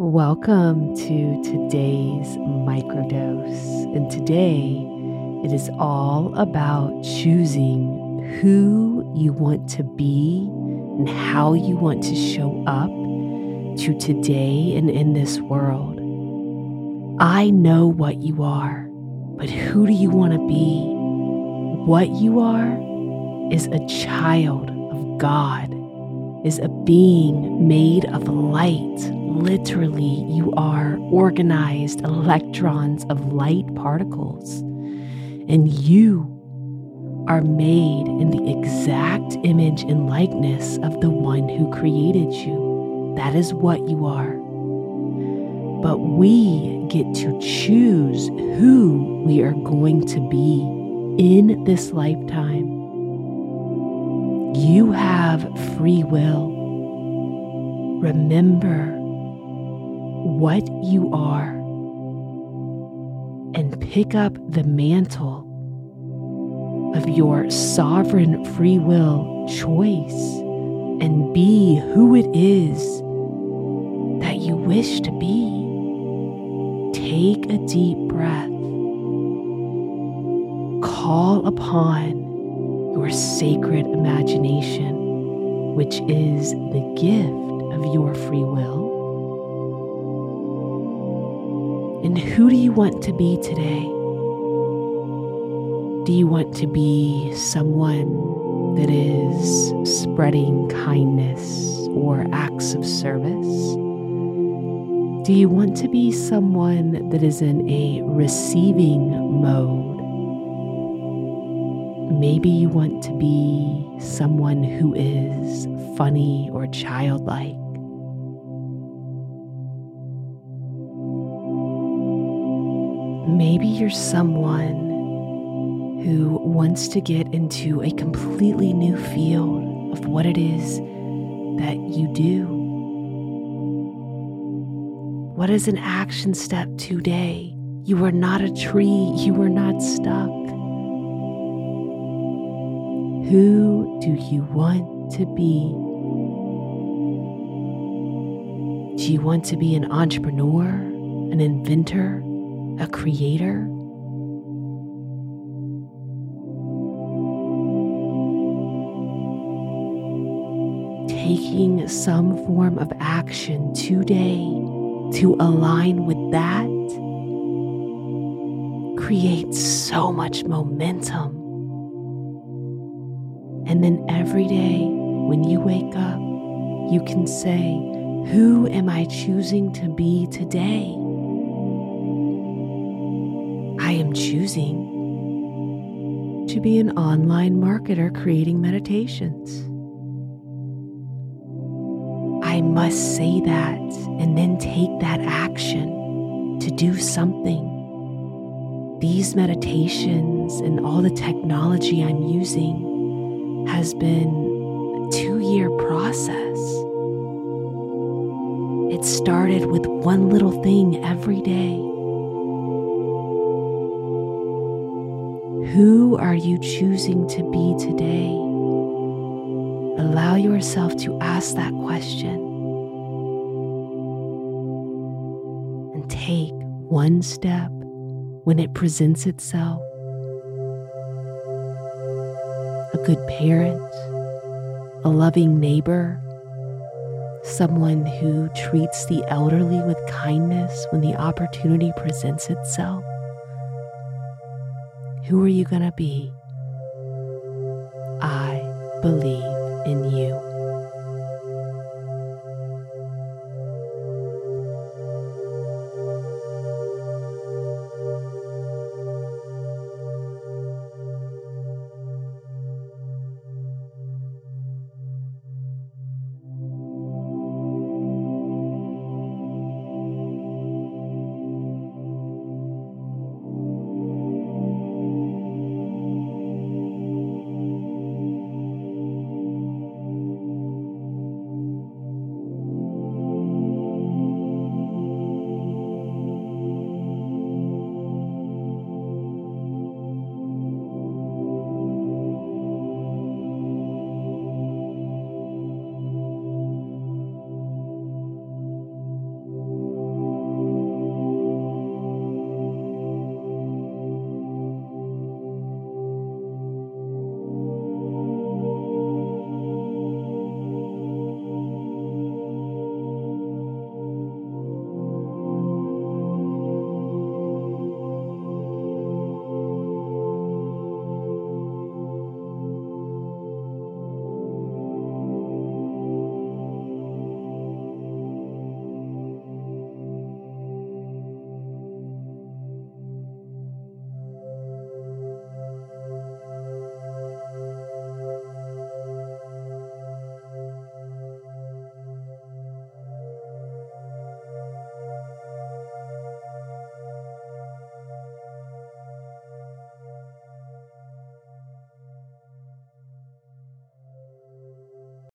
Welcome to today's microdose. And today it is all about choosing who you want to be and how you want to show up to today and in this world. I know what you are, but who do you want to be? What you are is a child of God, is a being made of light literally you are organized electrons of light particles, and you are made in the exact image and likeness of the one who created you. That is what you are. But we get to choose who we are going to be in this lifetime. You have free will. Remember what you are and pick up the mantle of your sovereign free will choice and be who it is that you wish to be. Take a deep breath. Call upon your sacred imagination, which is the gift of your free will. And who do you want to be today? Do you want to be someone that is spreading kindness or acts of service? Do you want to be someone that is in a receiving mode? Maybe you want to be someone who is funny or childlike. Maybe you're someone who wants to get into a completely new field of what it is that you do. What is an action step today? You are not a tree, you are not stuck. Who do you want to be? Do you want to be an entrepreneur, an inventor, a creator? Taking some form of action today to align with that creates so much momentum. And then every day when you wake up, you can say, Who am I choosing to be today? Choosing to be an online marketer creating meditations. I must say that and then take that action to do something. These meditations and all the technology I'm using has been a two year process. It started with one little thing every day Who are you choosing to be today? Allow yourself to ask that question and take one step when it presents itself. A good parent, a loving neighbor, someone who treats the elderly with kindness when the opportunity presents itself. Who are you going to be? I believe.